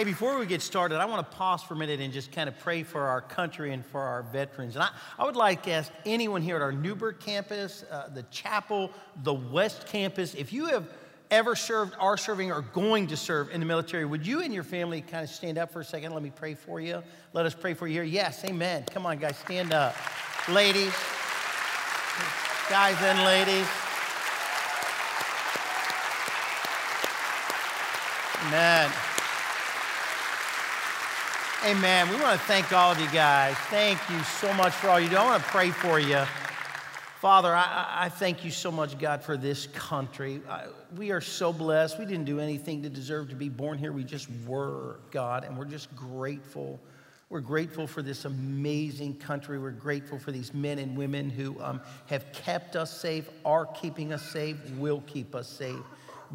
Hey, before we get started, I want to pause for a minute and just kind of pray for our country and for our veterans. And I, I would like to ask anyone here at our Newburgh campus, uh, the chapel, the West campus, if you have ever served, are serving, or going to serve in the military, would you and your family kind of stand up for a second? Let me pray for you. Let us pray for you here. Yes, amen. Come on, guys, stand up. Ladies, guys and ladies. Amen. Amen. We want to thank all of you guys. Thank you so much for all you do. I want to pray for you. Father, I, I thank you so much, God, for this country. I, we are so blessed. We didn't do anything to deserve to be born here. We just were, God, and we're just grateful. We're grateful for this amazing country. We're grateful for these men and women who um, have kept us safe, are keeping us safe, will keep us safe.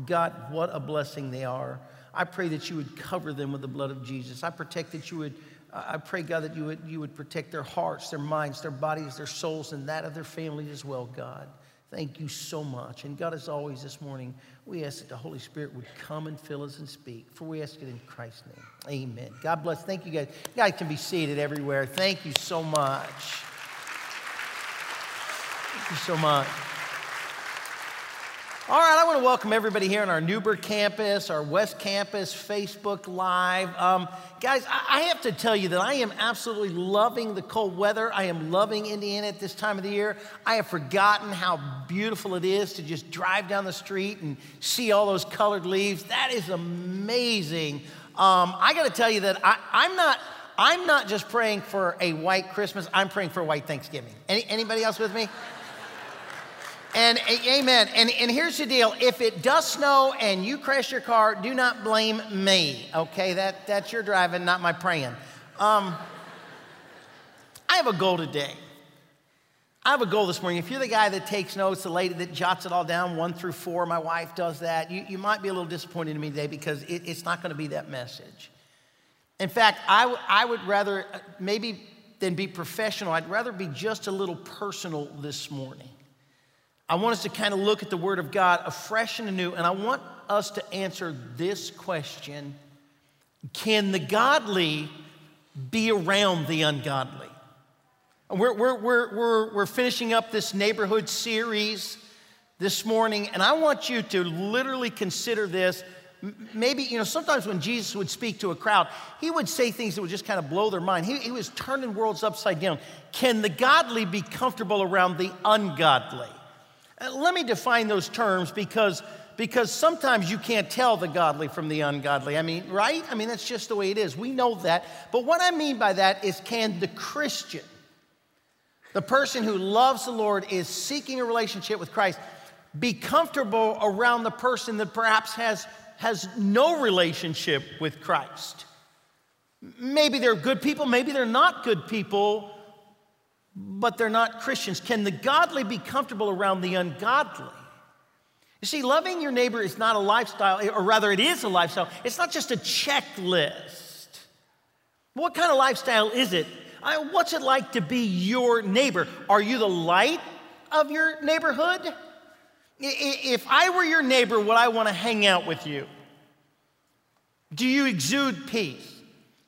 God, what a blessing they are. I pray that you would cover them with the blood of Jesus. I protect that you would, uh, I pray, God, that you would, you would protect their hearts, their minds, their bodies, their souls, and that of their families as well, God. Thank you so much. And God, as always this morning, we ask that the Holy Spirit would come and fill us and speak. For we ask it in Christ's name. Amen. God bless. Thank you guys. You guys can be seated everywhere. Thank you so much. Thank you so much. All right, I want to welcome everybody here on our Newburgh campus, our West campus, Facebook Live. Um, guys, I have to tell you that I am absolutely loving the cold weather. I am loving Indiana at this time of the year. I have forgotten how beautiful it is to just drive down the street and see all those colored leaves. That is amazing. Um, I got to tell you that I, I'm not. I'm not just praying for a white Christmas. I'm praying for a white Thanksgiving. Any, anybody else with me? And amen. And, and here's the deal if it does snow and you crash your car, do not blame me, okay? That, that's your driving, not my praying. Um, I have a goal today. I have a goal this morning. If you're the guy that takes notes, the lady that jots it all down, one through four, my wife does that, you, you might be a little disappointed in me today because it, it's not going to be that message. In fact, I, w- I would rather, uh, maybe than be professional, I'd rather be just a little personal this morning. I want us to kind of look at the Word of God afresh and anew, and I want us to answer this question Can the godly be around the ungodly? We're, we're, we're, we're, we're finishing up this neighborhood series this morning, and I want you to literally consider this. Maybe, you know, sometimes when Jesus would speak to a crowd, he would say things that would just kind of blow their mind. He, he was turning worlds upside down. Can the godly be comfortable around the ungodly? Uh, let me define those terms because, because sometimes you can't tell the godly from the ungodly. I mean, right? I mean, that's just the way it is. We know that. But what I mean by that is can the Christian, the person who loves the Lord, is seeking a relationship with Christ, be comfortable around the person that perhaps has, has no relationship with Christ? Maybe they're good people, maybe they're not good people, but they're not Christians. Can the godly be comfortable around the ungodly? You see, loving your neighbor is not a lifestyle, or rather, it is a lifestyle. It's not just a checklist. What kind of lifestyle is it? I, what's it like to be your neighbor? Are you the light of your neighborhood? If I were your neighbor, would I want to hang out with you? Do you exude peace?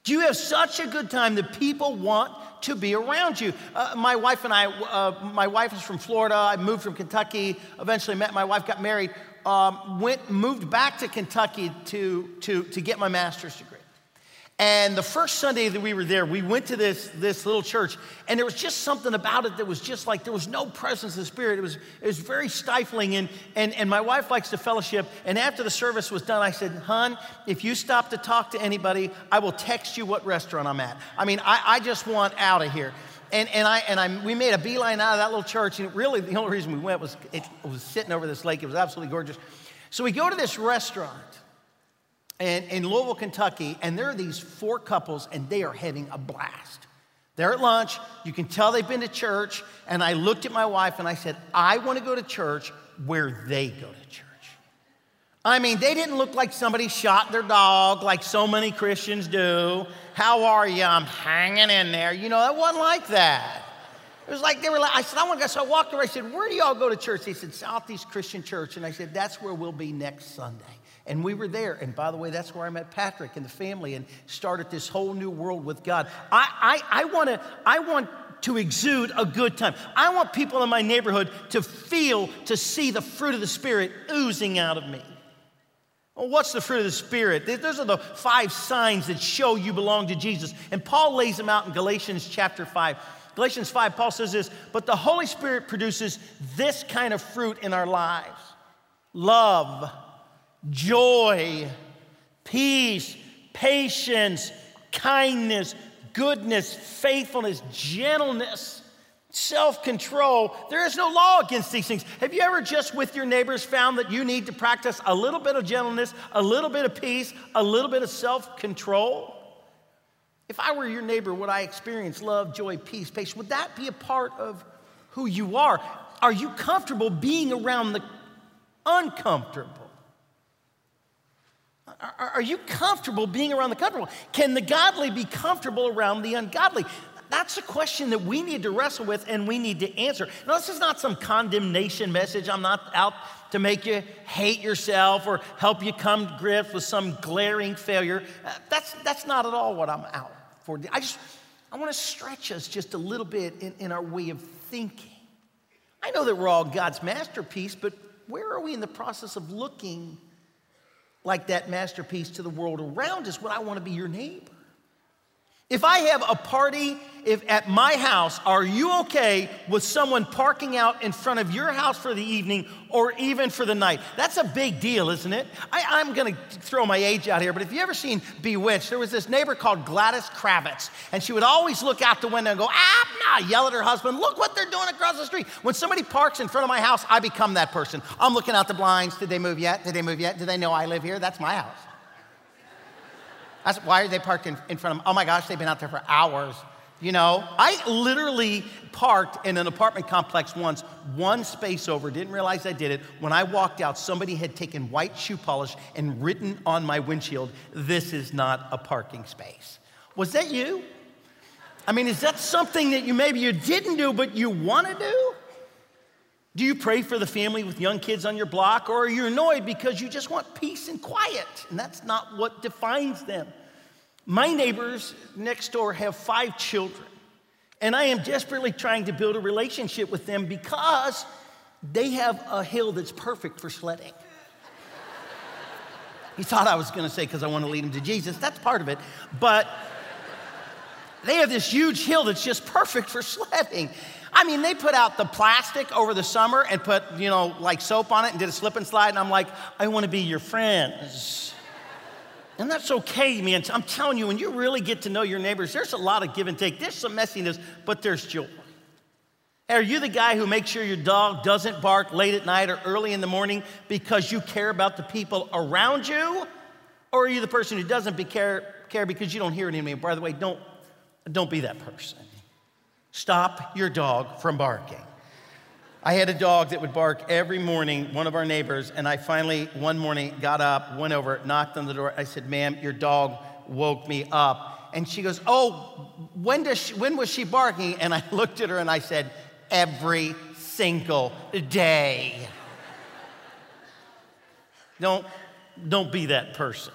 Do you have such a good time that people want to be around you. Uh, my wife and I, uh, my wife is from Florida. I moved from Kentucky, eventually met my wife, got married, um, went, moved back to Kentucky to, to, to get my master's degree. And the first Sunday that we were there, we went to this, this little church, and there was just something about it that was just like there was no presence of the Spirit. It was, it was very stifling. And, and, and my wife likes to fellowship. And after the service was done, I said, Hun, if you stop to talk to anybody, I will text you what restaurant I'm at. I mean, I, I just want out of here. And, and, I, and I, we made a beeline out of that little church. And really, the only reason we went was it was sitting over this lake. It was absolutely gorgeous. So we go to this restaurant and in Louisville, Kentucky, and there are these four couples, and they are having a blast. They're at lunch. You can tell they've been to church. And I looked at my wife and I said, I want to go to church where they go to church. I mean, they didn't look like somebody shot their dog like so many Christians do. How are you? I'm hanging in there. You know, it wasn't like that. It was like they were like, I said, I want to go. So I walked over. I said, Where do y'all go to church? They said, Southeast Christian Church. And I said, That's where we'll be next Sunday. And we were there. And by the way, that's where I met Patrick and the family and started this whole new world with God. I, I, I, wanna, I want to exude a good time. I want people in my neighborhood to feel, to see the fruit of the Spirit oozing out of me. Well, what's the fruit of the Spirit? Those are the five signs that show you belong to Jesus. And Paul lays them out in Galatians chapter 5. Galatians 5, Paul says this, but the Holy Spirit produces this kind of fruit in our lives love, joy, peace, patience, kindness, goodness, faithfulness, gentleness, self control. There is no law against these things. Have you ever just with your neighbors found that you need to practice a little bit of gentleness, a little bit of peace, a little bit of self control? If I were your neighbor, would I experience love, joy, peace, patience? Would that be a part of who you are? Are you comfortable being around the uncomfortable? Are, you comfortable being around the comfortable? Can the godly be comfortable around the ungodly? That's a question that we need to wrestle with and we need to answer. Now, this is not some condemnation message. I'm not out to make you hate yourself or help you come to grips with some glaring failure. Uh, that's, that's not at all what I'm out for. I just, I want to stretch us just a little bit in, in our way of thinking. I know that we're all God's masterpiece, but where are we in the process of looking like that masterpiece to the world around us when I want to be your neighbor? If I have a party if at my house, are you okay with someone parking out in front of your house for the evening or even for the night? That's a big deal, isn't it? I, am gonna throw my age out here, but if you ever seen Bewitched, there was this neighbor called Gladys Kravitz, and she would always look out the window and go, ah, nah, yell at her husband, look what they're doing across the street. When somebody parks in front of my house, I become that person. I'm looking out the blinds. Did they move yet? Did they move yet? Do they know I live here? That's my house. Why are they parked in, in front of? Oh my gosh, they've been out there for hours. You know, I literally parked in an apartment complex once, one space over, didn't realize I did it. When I walked out, somebody had taken white shoe polish and written on my windshield, This is not a parking space. Was that you? I mean, is that something that you maybe you didn't do, but you want to do? Do you pray for the family with young kids on your block, or are you annoyed because you just want peace and quiet? And that's not what defines them. My neighbors next door have five children, and I am desperately trying to build a relationship with them because they have a hill that's perfect for sledding. He thought I was gonna say because I want to lead them to Jesus. That's part of it. But they have this huge hill that's just perfect for sledding. I mean, they put out the plastic over the summer and put, you know, like soap on it and did a slip and slide. And I'm like, I want to be your friends. And that's okay, man. I'm telling you, when you really get to know your neighbors, there's a lot of give and take. There's some messiness, but there's joy. Are you the guy who makes sure your dog doesn't bark late at night or early in the morning because you care about the people around you? Or are you the person who doesn't be care, care because you don't hear it anymore? By the way, don't, don't be that person. Stop your dog from barking. I had a dog that would bark every morning, one of our neighbors, and I finally, one morning, got up, went over, knocked on the door. I said, Ma'am, your dog woke me up. And she goes, Oh, when, does she, when was she barking? And I looked at her and I said, Every single day. don't, don't be that person.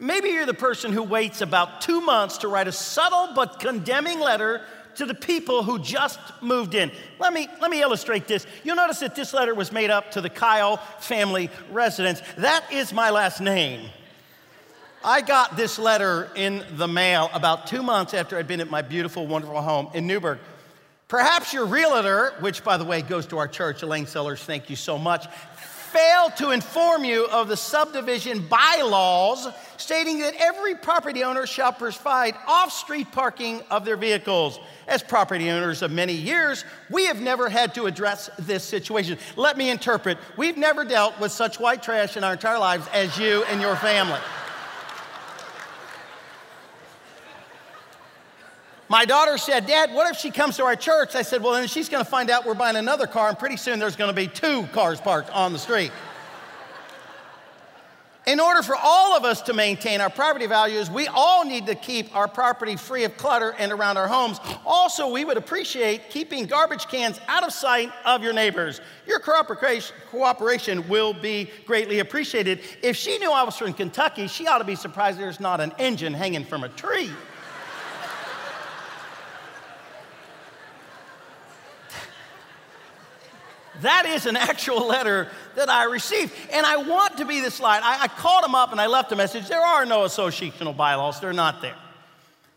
Maybe you're the person who waits about two months to write a subtle but condemning letter to the people who just moved in. Let me, let me illustrate this. You'll notice that this letter was made up to the Kyle family residence. That is my last name. I got this letter in the mail about two months after I'd been at my beautiful, wonderful home in Newburgh. Perhaps your realtor, which by the way goes to our church, Elaine Sellers, thank you so much, failed to inform you of the subdivision bylaws stating that every property owner shall provide off street parking of their vehicles. As property owners of many years, we have never had to address this situation. Let me interpret we've never dealt with such white trash in our entire lives as you and your family. My daughter said, Dad, what if she comes to our church? I said, Well, then she's going to find out we're buying another car, and pretty soon there's going to be two cars parked on the street. In order for all of us to maintain our property values, we all need to keep our property free of clutter and around our homes. Also, we would appreciate keeping garbage cans out of sight of your neighbors. Your cooperation will be greatly appreciated. If she knew I was from Kentucky, she ought to be surprised there's not an engine hanging from a tree. That is an actual letter that I received. And I want to be this light. I, I called him up and I left a message. There are no associational bylaws, they're not there.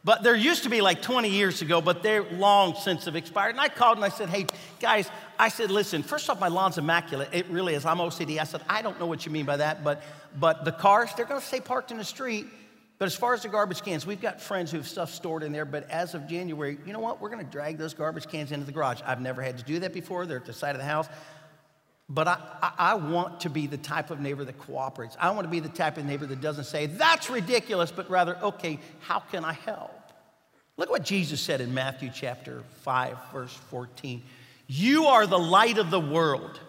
But there used to be like 20 years ago, but they're long since have expired. And I called and I said, hey, guys, I said, listen, first off, my lawn's immaculate. It really is. I'm OCD. I said, I don't know what you mean by that, but, but the cars, they're going to stay parked in the street. But as far as the garbage cans, we've got friends who have stuff stored in there. But as of January, you know what? We're going to drag those garbage cans into the garage. I've never had to do that before. They're at the side of the house. But I, I, I, want to be the type of neighbor that cooperates. I want to be the type of neighbor that doesn't say, that's ridiculous, but rather, okay, how can I help? Look what Jesus said in Matthew chapter 5, verse 14. You are the light of the world.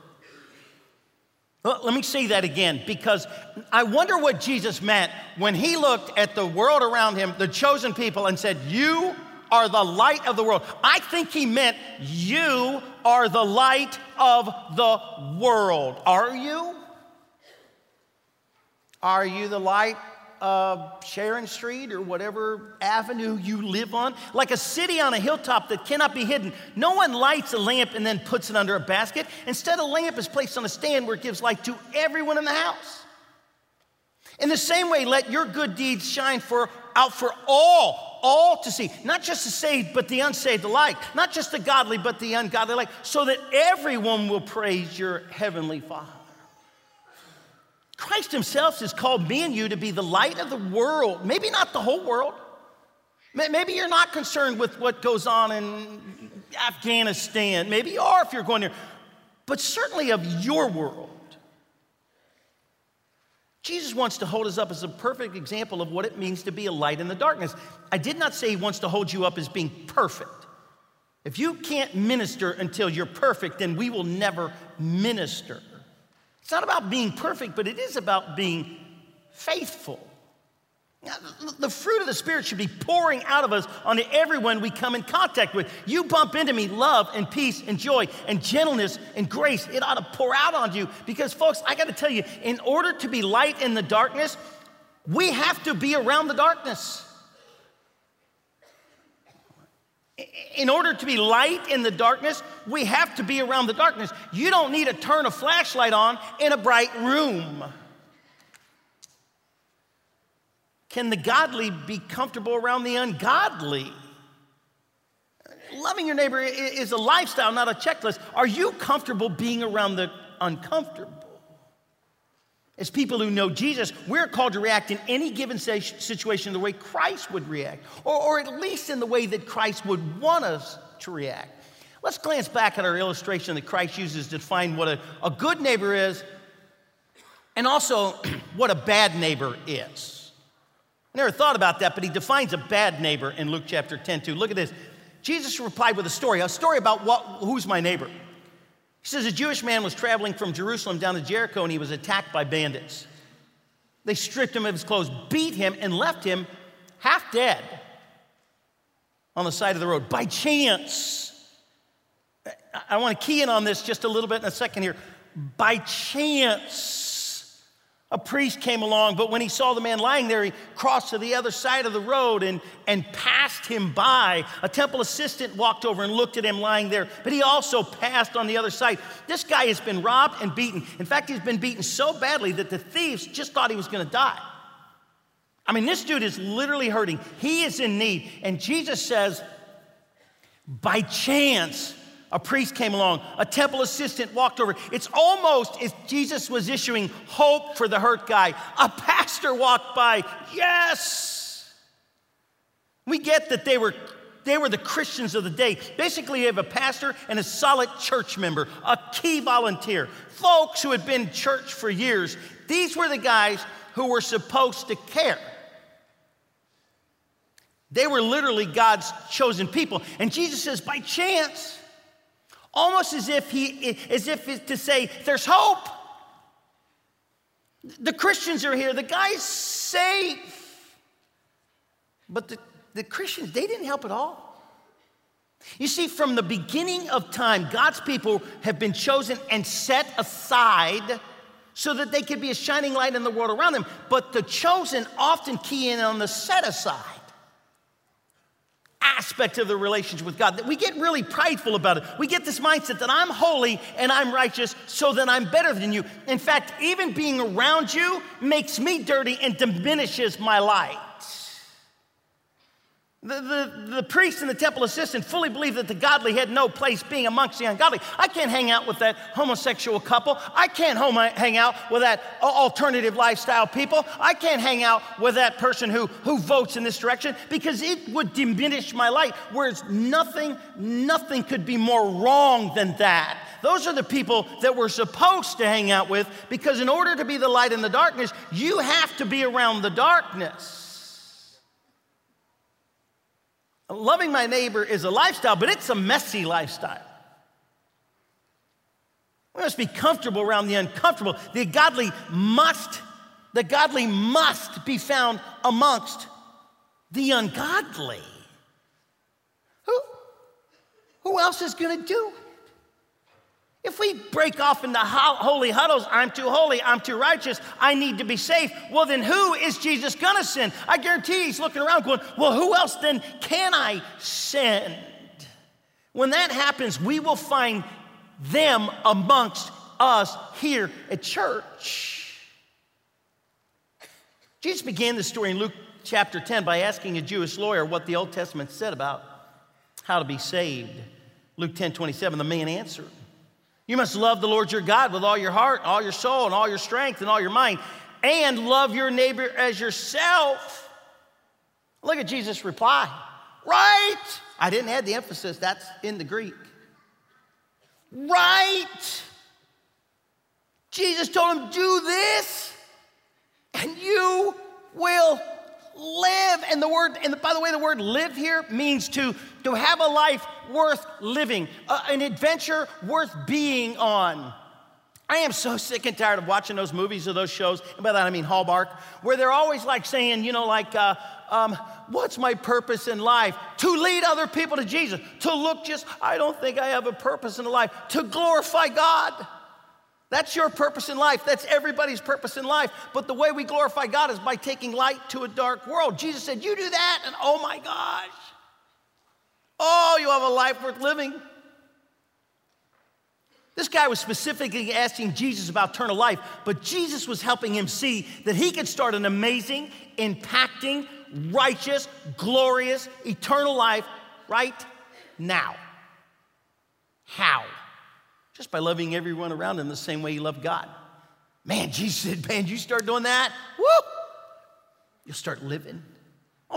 Let me say that again because I wonder what Jesus meant when he looked at the world around him, the chosen people, and said, You are the light of the world. I think he meant, You are the light of the world. Are you? Are you the light uh, Sharon Street or whatever avenue you live on, like a city on a hilltop that cannot be hidden. No one lights a lamp and then puts it under a basket. Instead, a lamp is placed on a stand where it gives light to everyone in the house. In the same way, let your good deeds shine for, out for all, all to see. Not just the saved, but the unsaved alike. Not just the godly, but the ungodly alike. So that everyone will praise your heavenly Father. Christ Himself has called me and you to be the light of the world. Maybe not the whole world. Maybe you're not concerned with what goes on in Afghanistan. Maybe you are if you're going there, but certainly of your world. Jesus wants to hold us up as a perfect example of what it means to be a light in the darkness. I did not say he wants to hold you up as being perfect. If you can't minister until you're perfect, then we will never minister. It's not about being perfect, but it is about being faithful. The fruit of the Spirit should be pouring out of us onto everyone we come in contact with. You bump into me, love and peace and joy and gentleness and grace. It ought to pour out on you because, folks, I got to tell you, in order to be light in the darkness, we have to be around the darkness. In order to be light in the darkness, we have to be around the darkness. You don't need to turn a flashlight on in a bright room. Can the godly be comfortable around the ungodly? Loving your neighbor is a lifestyle, not a checklist. Are you comfortable being around the uncomfortable? As people who know Jesus, we're called to react in any given situation the way Christ would react, or, or at least in the way that Christ would want us to react. Let's glance back at our illustration that Christ uses to define what a, a good neighbor is and also what a bad neighbor is. I never thought about that, but he defines a bad neighbor in Luke chapter 10 2. Look at this. Jesus replied with a story, a story about what, who's my neighbor. He says a Jewish man was traveling from Jerusalem down to Jericho and he was attacked by bandits. They stripped him of his clothes, beat him, and left him half dead on the side of the road by chance. I want to key in on this just a little bit in a second here. By chance a priest came along, but when he saw the man lying there, he crossed to the other side of the road and, and passed him by. A temple assistant walked over and looked at him lying there, but he also passed on the other side. This guy has been robbed and beaten. In fact, he's been beaten so badly that the thieves just thought he was going to die. I mean, this dude is literally hurting. He is in need. And Jesus says, by chance, a priest came along, a temple assistant walked over. It's almost as Jesus was issuing hope for the hurt guy. A pastor walked by. Yes. We get that they were they were the Christians of the day. Basically, you have a pastor and a solid church member, a key volunteer, folks who had been church for years. These were the guys who were supposed to care. They were literally God's chosen people. And Jesus says, by chance, almost as if he as if to say there's hope The Christians are here. The guy's safe. But the, the Christians, they didn't help at all. You see, from the beginning of time, God's people have been chosen and set aside so that they could be a shining light in the world around them. But the chosen often key in on the set aside aspect of the relationship with God. That we get really prideful about it. We get this mindset that I'm holy and I'm righteous, so that I'm better than you. In fact, even being around you makes me dirty and diminishes my light. The, the, the priest and the temple assistant fully believed that the godly had no place being amongst the ungodly. I can't hang out with that homosexual couple. I can't hang out with that alternative lifestyle people. I can't hang out with that person who, who votes in this direction because it would diminish my light. Whereas nothing, nothing could be more wrong than that. Those are the people that we're supposed to hang out with because in order to be the light in the darkness, you have to be around the darkness. Loving my neighbor is a lifestyle, but it's a messy lifestyle. We must be comfortable around the uncomfortable. The godly must, the godly must be found amongst the ungodly. Who, who else is going to do it? If we break off into holy huddles, I'm too holy, I'm too righteous, I need to be safe, well, then who is Jesus gonna send? I guarantee he's looking around going, well, who else then can I send? When that happens, we will find them amongst us here at church. Jesus began the story in Luke chapter 10 by asking a Jewish lawyer what the Old Testament said about how to be saved. Luke 10 27, the man answered. You must love the Lord your God with all your heart, all your soul, and all your strength, and all your mind, and love your neighbor as yourself. Look at Jesus' reply. Right. I didn't add the emphasis, that's in the Greek. Right. Jesus told him, Do this, and you will live. And the word, and by the way, the word live here means to, to have a life worth living, uh, an adventure worth being on. I am so sick and tired of watching those movies or those shows, and by that I mean Hallmark, where they're always like saying, you know, like, uh, um, what's my purpose in life? To lead other people to Jesus, to look just, I don't think I have a purpose in life, to glorify God. That's your purpose in life. That's everybody's purpose in life. But the way we glorify God is by taking light to a dark world. Jesus said, You do that, and oh my gosh, oh, you have a life worth living. This guy was specifically asking Jesus about eternal life, but Jesus was helping him see that he could start an amazing, impacting, righteous, glorious, eternal life right now. How? Just by loving everyone around him the same way he loved God. Man, Jesus said, man, you start doing that, whoop, you'll start living.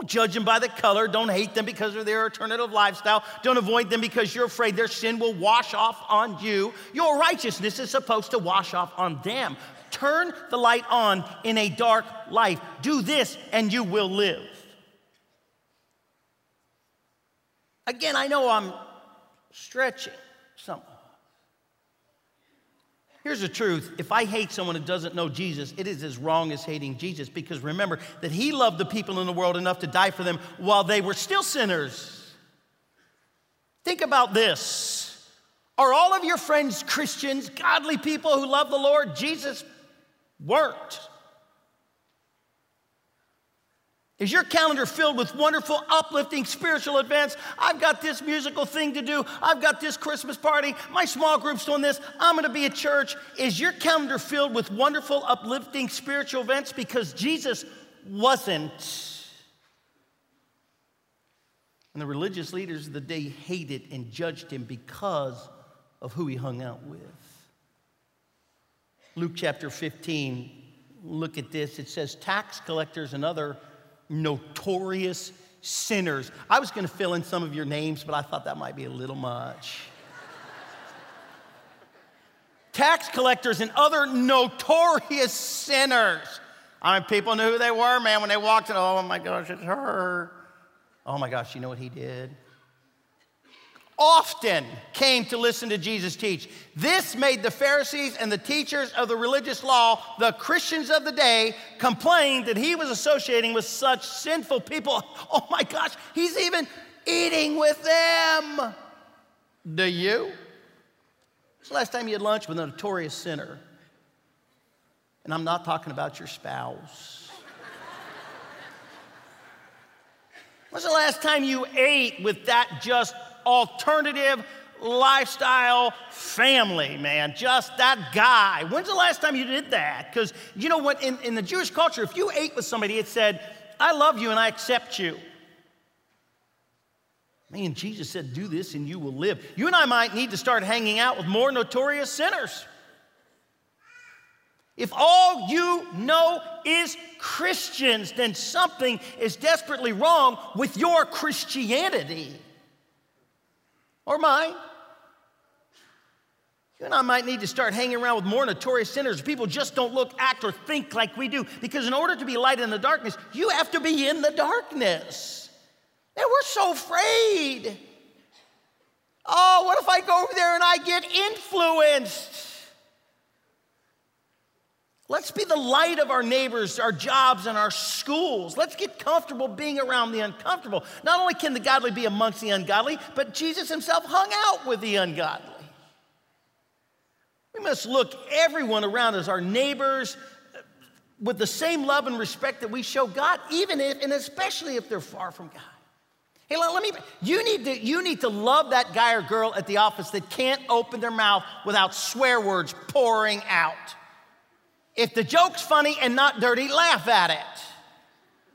Don't judge them by the color. Don't hate them because of their alternative lifestyle. Don't avoid them because you're afraid their sin will wash off on you. Your righteousness is supposed to wash off on them. Turn the light on in a dark life. Do this and you will live. Again, I know I'm stretching some. Here's the truth if I hate someone who doesn't know Jesus, it is as wrong as hating Jesus because remember that he loved the people in the world enough to die for them while they were still sinners. Think about this. Are all of your friends Christians, godly people who love the Lord? Jesus weren't. Is your calendar filled with wonderful, uplifting spiritual events? I've got this musical thing to do. I've got this Christmas party. My small group's doing this. I'm going to be at church. Is your calendar filled with wonderful, uplifting spiritual events? Because Jesus wasn't. And the religious leaders of the day hated and judged him because of who he hung out with. Luke chapter 15, look at this. It says, Tax collectors and other notorious sinners. I was going to fill in some of your names, but I thought that might be a little much. Tax collectors and other notorious sinners. I mean, people knew who they were, man, when they walked in. Oh my gosh, it's her. Oh my gosh, you know what he did? Often came to listen to Jesus teach. This made the Pharisees and the teachers of the religious law, the Christians of the day, complain that he was associating with such sinful people. Oh my gosh, he's even eating with them. Do you? When's the last time you had lunch with a notorious sinner? And I'm not talking about your spouse. When's the last time you ate with that just alternative lifestyle family, man? Just that guy. When's the last time you did that? Because you know what? In, in the Jewish culture, if you ate with somebody, it said, I love you and I accept you. Man, Jesus said, Do this and you will live. You and I might need to start hanging out with more notorious sinners. If all you know is Christians, then something is desperately wrong with your Christianity or mine. You and I might need to start hanging around with more notorious sinners. People just don't look, act, or think like we do. Because in order to be light in the darkness, you have to be in the darkness. And we're so afraid. Oh, what if I go over there and I get influenced? Let's be the light of our neighbors, our jobs, and our schools. Let's get comfortable being around the uncomfortable. Not only can the godly be amongst the ungodly, but Jesus himself hung out with the ungodly. We must look everyone around as our neighbors with the same love and respect that we show God, even if, and especially if they're far from God. Hey, let me, you need, to, you need to love that guy or girl at the office that can't open their mouth without swear words pouring out. If the joke's funny and not dirty, laugh at it.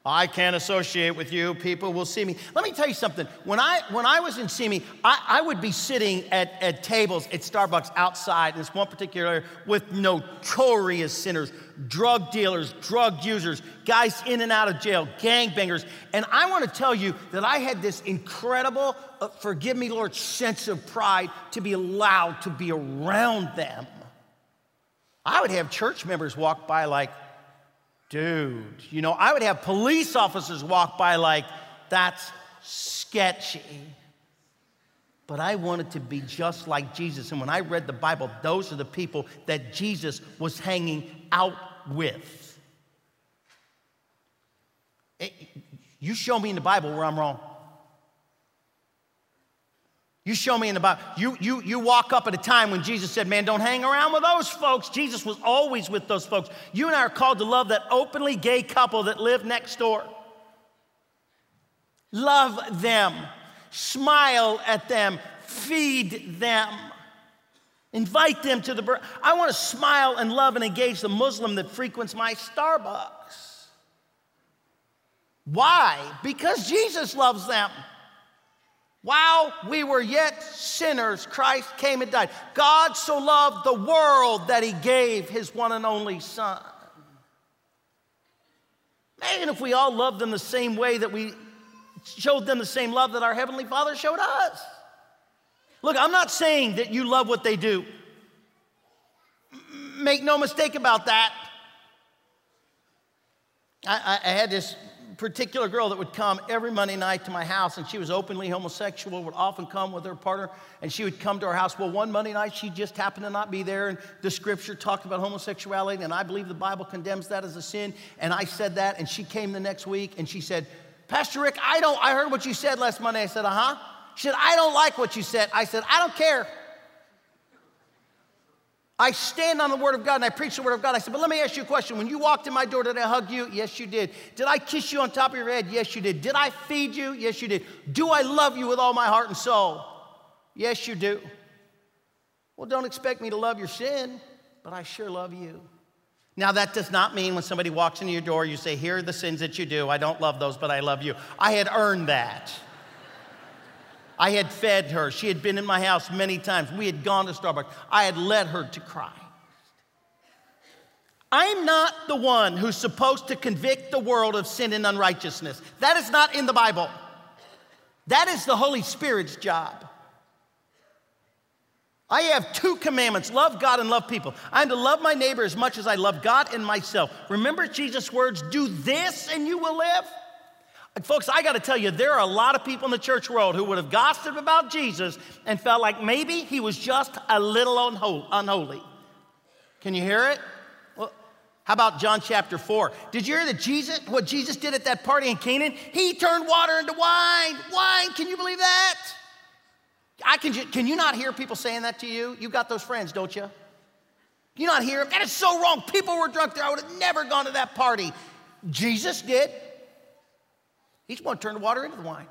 I can't associate with you. People will see me. Let me tell you something. When I, when I was in Simi, I, I would be sitting at, at tables at Starbucks outside in this one particular area with notorious sinners, drug dealers, drug users, guys in and out of jail, gangbangers. And I want to tell you that I had this incredible, uh, forgive me, Lord, sense of pride to be allowed to be around them. I would have church members walk by like, dude, you know, I would have police officers walk by like, that's sketchy. But I wanted to be just like Jesus. And when I read the Bible, those are the people that Jesus was hanging out with. It, you show me in the Bible where I'm wrong. You show me in the Bible. You, you, you walk up at a time when Jesus said, Man, don't hang around with those folks. Jesus was always with those folks. You and I are called to love that openly gay couple that live next door. Love them, smile at them, feed them, invite them to the. I want to smile and love and engage the Muslim that frequents my Starbucks. Why? Because Jesus loves them. While we were yet sinners, Christ came and died. God so loved the world that he gave his one and only Son. Man, if we all loved them the same way that we showed them the same love that our Heavenly Father showed us. Look, I'm not saying that you love what they do. Make no mistake about that. I, I, I had this particular girl that would come every Monday night to my house, and she was openly homosexual, would often come with her partner, and she would come to our house. Well, one Monday night, she just happened to not be there, and the scripture talked about homosexuality, and I believe the Bible condemns that as a sin. And I said that, and she came the next week, and she said, Pastor Rick, I don't, I heard what you said last Monday. I said, uh huh. She said, I don't like what you said. I said, I don't care. I stand on the Word of God and I preach the Word of God. I said, but let me ask you a question. When you walked in my door, did I hug you? Yes, you did. Did I kiss you on top of your head? Yes, you did. Did I feed you? Yes, you did. Do I love you with all my heart and soul? Yes, you do. Well, don't expect me to love your sin, but I sure love you. Now, that does not mean when somebody walks into your door, you say, Here are the sins that you do. I don't love those, but I love you. I had earned that. I had fed her. She had been in my house many times. We had gone to Starbucks. I had led her to Christ. I'm not the one who's supposed to convict the world of sin and unrighteousness. That is not in the Bible. That is the Holy Spirit's job. I have two commandments love God and love people. I'm to love my neighbor as much as I love God and myself. Remember Jesus' words do this and you will live? Folks, I got to tell you, there are a lot of people in the church world who would have gossiped about Jesus and felt like maybe he was just a little unholy. Can you hear it? Well, how about John chapter 4? Did you hear that Jesus, what Jesus did at that party in Canaan? He turned water into wine. Wine, can you believe that? I can, can you not hear people saying that to you? You got those friends, don't you? You not hear them? That is so wrong. People were drunk there. I would have never gone to that party. Jesus did. He's going to turn the water into the wine.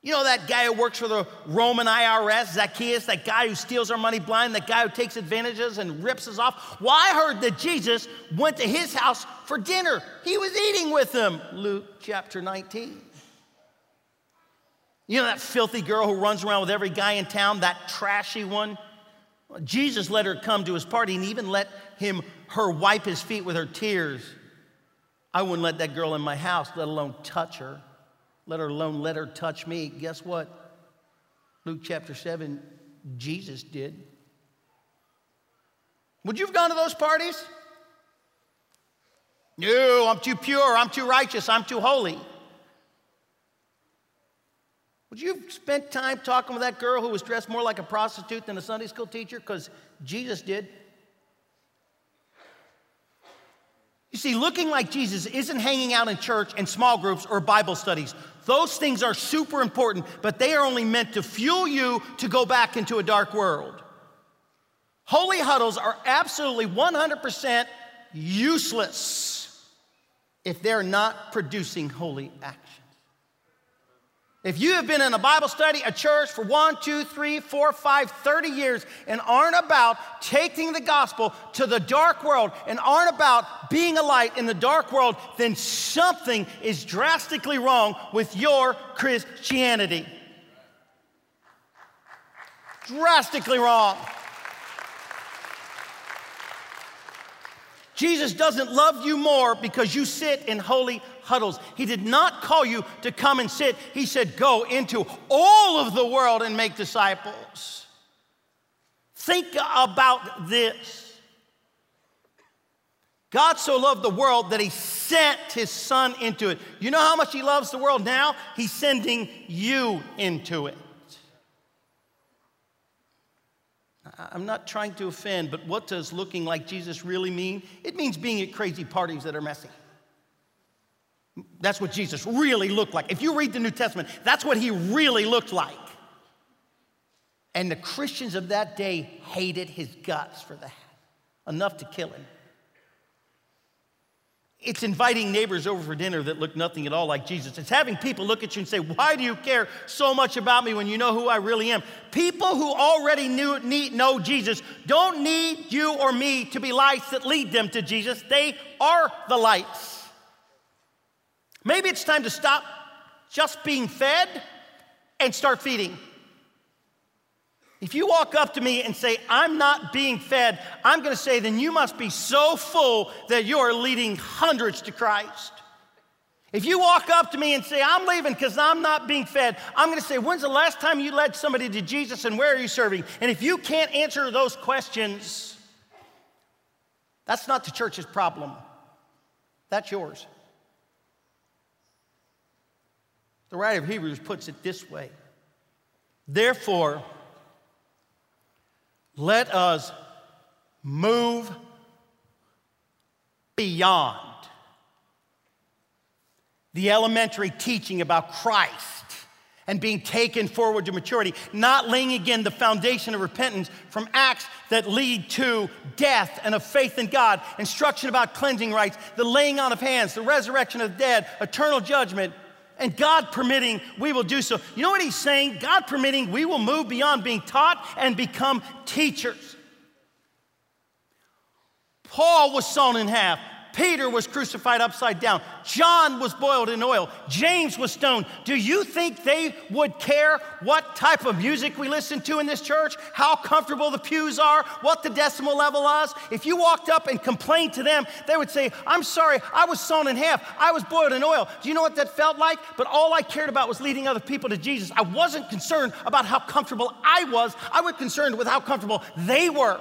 You know that guy who works for the Roman IRS, Zacchaeus, that guy who steals our money blind, that guy who takes advantages and rips us off? Well, I heard that Jesus went to his house for dinner. He was eating with him. Luke chapter 19. You know that filthy girl who runs around with every guy in town, that trashy one? Well, Jesus let her come to his party and even let him her wipe his feet with her tears. I wouldn't let that girl in my house, let alone touch her, let her alone let her touch me. Guess what? Luke chapter 7, Jesus did. Would you have gone to those parties? No, I'm too pure, I'm too righteous, I'm too holy. Would you have spent time talking with that girl who was dressed more like a prostitute than a Sunday school teacher? Because Jesus did. You see, looking like Jesus isn't hanging out in church and small groups or Bible studies. Those things are super important, but they are only meant to fuel you to go back into a dark world. Holy huddles are absolutely 100% useless if they're not producing holy action. If you have been in a Bible study, a church for one, two, three, four, five, 30 years and aren't about taking the gospel to the dark world and aren't about being a light in the dark world, then something is drastically wrong with your Christianity. Drastically wrong. Jesus doesn't love you more because you sit in holy huddles. He did not call you to come and sit. He said, Go into all of the world and make disciples. Think about this. God so loved the world that he sent his son into it. You know how much he loves the world now? He's sending you into it. I'm not trying to offend, but what does looking like Jesus really mean? It means being at crazy parties that are messy. That's what Jesus really looked like. If you read the New Testament, that's what he really looked like. And the Christians of that day hated his guts for that, enough to kill him. It's inviting neighbors over for dinner that look nothing at all like Jesus. It's having people look at you and say, Why do you care so much about me when you know who I really am? People who already knew, need, know Jesus don't need you or me to be lights that lead them to Jesus. They are the lights. Maybe it's time to stop just being fed and start feeding. If you walk up to me and say, I'm not being fed, I'm going to say, then you must be so full that you are leading hundreds to Christ. If you walk up to me and say, I'm leaving because I'm not being fed, I'm going to say, When's the last time you led somebody to Jesus and where are you serving? And if you can't answer those questions, that's not the church's problem, that's yours. The writer of Hebrews puts it this way. Therefore, let us move beyond the elementary teaching about Christ and being taken forward to maturity, not laying again the foundation of repentance from acts that lead to death and of faith in God, instruction about cleansing rites, the laying on of hands, the resurrection of the dead, eternal judgment, and God permitting, we will do so. You know what he's saying? God permitting, we will move beyond being taught and become teachers. Paul was sawn in half. Peter was crucified upside down. John was boiled in oil. James was stoned. Do you think they would care what type of music we listen to in this church? How comfortable the pews are? What the decimal level is? If you walked up and complained to them, they would say, I'm sorry, I was sawn in half. I was boiled in oil. Do you know what that felt like? But all I cared about was leading other people to Jesus. I wasn't concerned about how comfortable I was, I was concerned with how comfortable they were.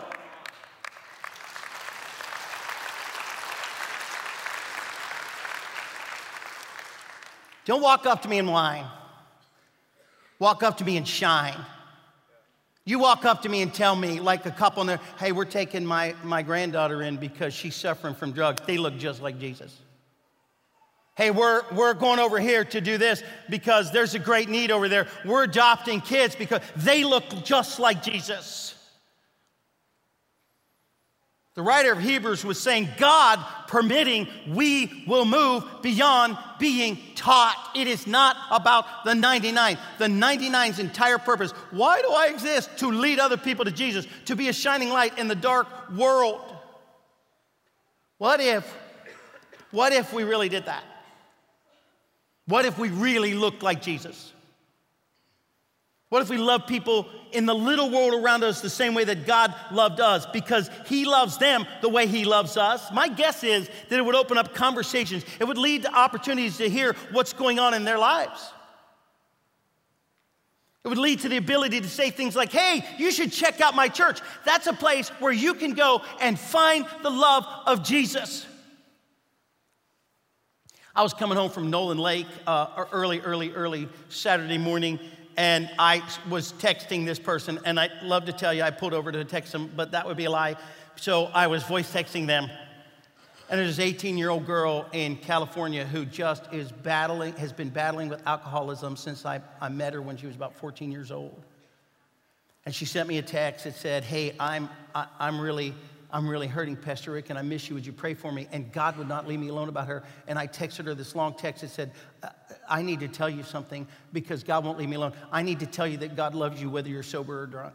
Don't walk up to me and whine. Walk up to me and shine. You walk up to me and tell me, like a couple in there, hey, we're taking my, my granddaughter in because she's suffering from drugs. They look just like Jesus. Hey, we're, we're going over here to do this because there's a great need over there. We're adopting kids because they look just like Jesus. The writer of Hebrews was saying, God permitting, we will move beyond being taught. It is not about the 99. The 99's entire purpose. Why do I exist? To lead other people to Jesus, to be a shining light in the dark world. What if, what if we really did that? What if we really looked like Jesus? What if we love people in the little world around us the same way that God loved us because He loves them the way He loves us? My guess is that it would open up conversations, it would lead to opportunities to hear what's going on in their lives. It would lead to the ability to say things like, hey, you should check out my church. That's a place where you can go and find the love of Jesus. I was coming home from Nolan Lake uh, early, early, early Saturday morning and I was texting this person, and I'd love to tell you I pulled over to text them, but that would be a lie. So I was voice texting them. And there's an 18 year old girl in California who just is battling, has been battling with alcoholism since I, I met her when she was about 14 years old. And she sent me a text that said, Hey, I'm, I, am i am really, I'm really hurting, Pastor Rick, and I miss you. Would you pray for me? And God would not leave me alone about her. And I texted her this long text that said, I need to tell you something because God won't leave me alone. I need to tell you that God loves you whether you're sober or drunk.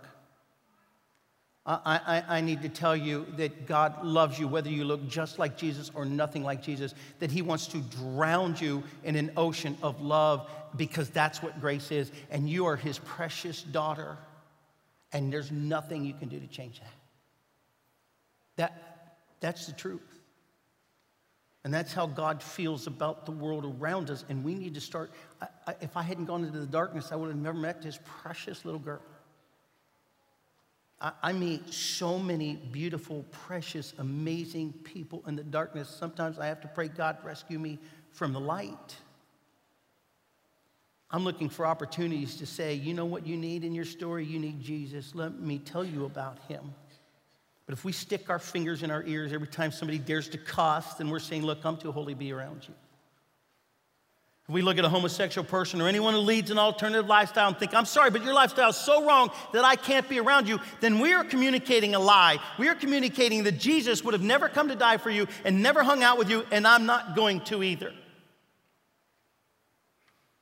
I, I, I, need to tell you that God loves you whether you look just like Jesus or nothing like Jesus, that He wants to drown you in an ocean of love because that's what grace is. And you are His precious daughter, and there's nothing you can do to change that. That that's the truth. And that's how God feels about the world around us. And we need to start. I, I, if I hadn't gone into the darkness, I would have never met this precious little girl. I, I meet so many beautiful, precious, amazing people in the darkness. Sometimes I have to pray, God, rescue me from the light. I'm looking for opportunities to say, you know what you need in your story? You need Jesus. Let me tell you about him. But if we stick our fingers in our ears every time somebody dares to cuss, then we're saying, Look, I'm too holy to be around you. If we look at a homosexual person or anyone who leads an alternative lifestyle and think, I'm sorry, but your lifestyle is so wrong that I can't be around you, then we are communicating a lie. We are communicating that Jesus would have never come to die for you and never hung out with you, and I'm not going to either.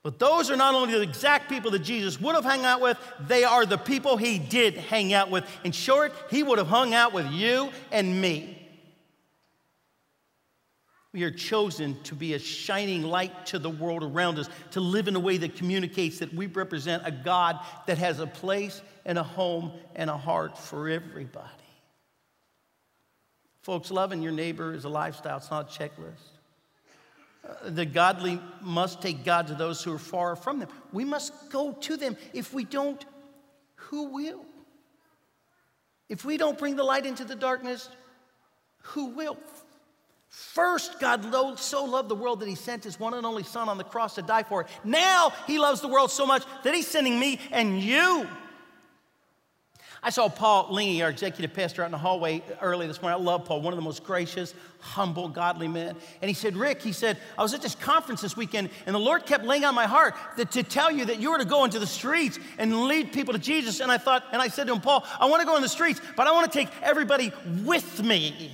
But those are not only the exact people that Jesus would have hung out with, they are the people he did hang out with. In short, he would have hung out with you and me. We are chosen to be a shining light to the world around us, to live in a way that communicates that we represent a God that has a place and a home and a heart for everybody. Folks, loving your neighbor is a lifestyle, it's not a checklist. The godly must take God to those who are far from them. We must go to them. If we don't, who will? If we don't bring the light into the darkness, who will? First, God so loved the world that he sent his one and only Son on the cross to die for it. Now, he loves the world so much that he's sending me and you I saw Paul Lingy, our executive pastor, out in the hallway early this morning. I love Paul, one of the most gracious, humble, godly men. And he said, Rick, he said, I was at this conference this weekend, and the Lord kept laying on my heart that to tell you that you were to go into the streets and lead people to Jesus. And I thought, and I said to him, Paul, I want to go in the streets, but I want to take everybody with me.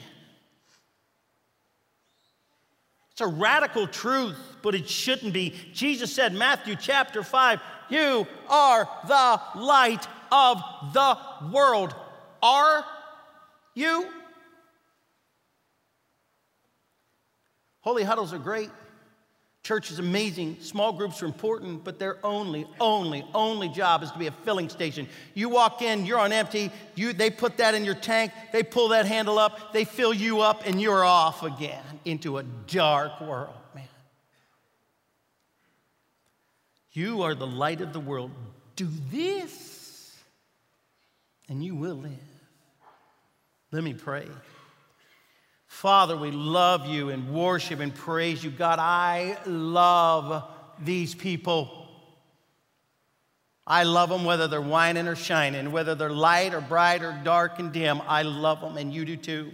It's a radical truth, but it shouldn't be. Jesus said, Matthew chapter 5, you are the light of the world. Are you? Holy huddles are great. Church is amazing. Small groups are important, but their only, only, only job is to be a filling station. You walk in, you're on empty. You, they put that in your tank. They pull that handle up. They fill you up, and you're off again into a dark world, man. You are the light of the world. Do this and you will live. Let me pray. Father, we love you and worship and praise you. God, I love these people. I love them whether they're whining or shining, whether they're light or bright or dark and dim. I love them, and you do too.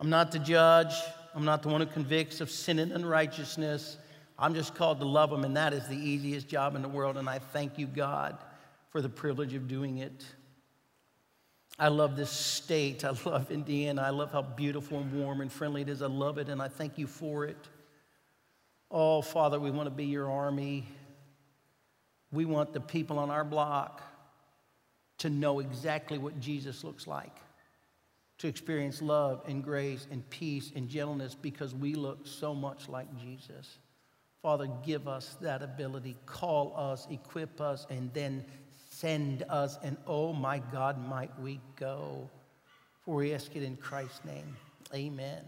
I'm not the judge. I'm not the one who convicts of sin and unrighteousness. I'm just called to love them, and that is the easiest job in the world. And I thank you, God, for the privilege of doing it. I love this state. I love Indiana. I love how beautiful and warm and friendly it is. I love it, and I thank you for it. Oh, Father, we want to be your army. We want the people on our block to know exactly what Jesus looks like, to experience love and grace and peace and gentleness because we look so much like Jesus. Father, give us that ability. Call us, equip us, and then send us. And oh my God, might we go. For we ask it in Christ's name. Amen.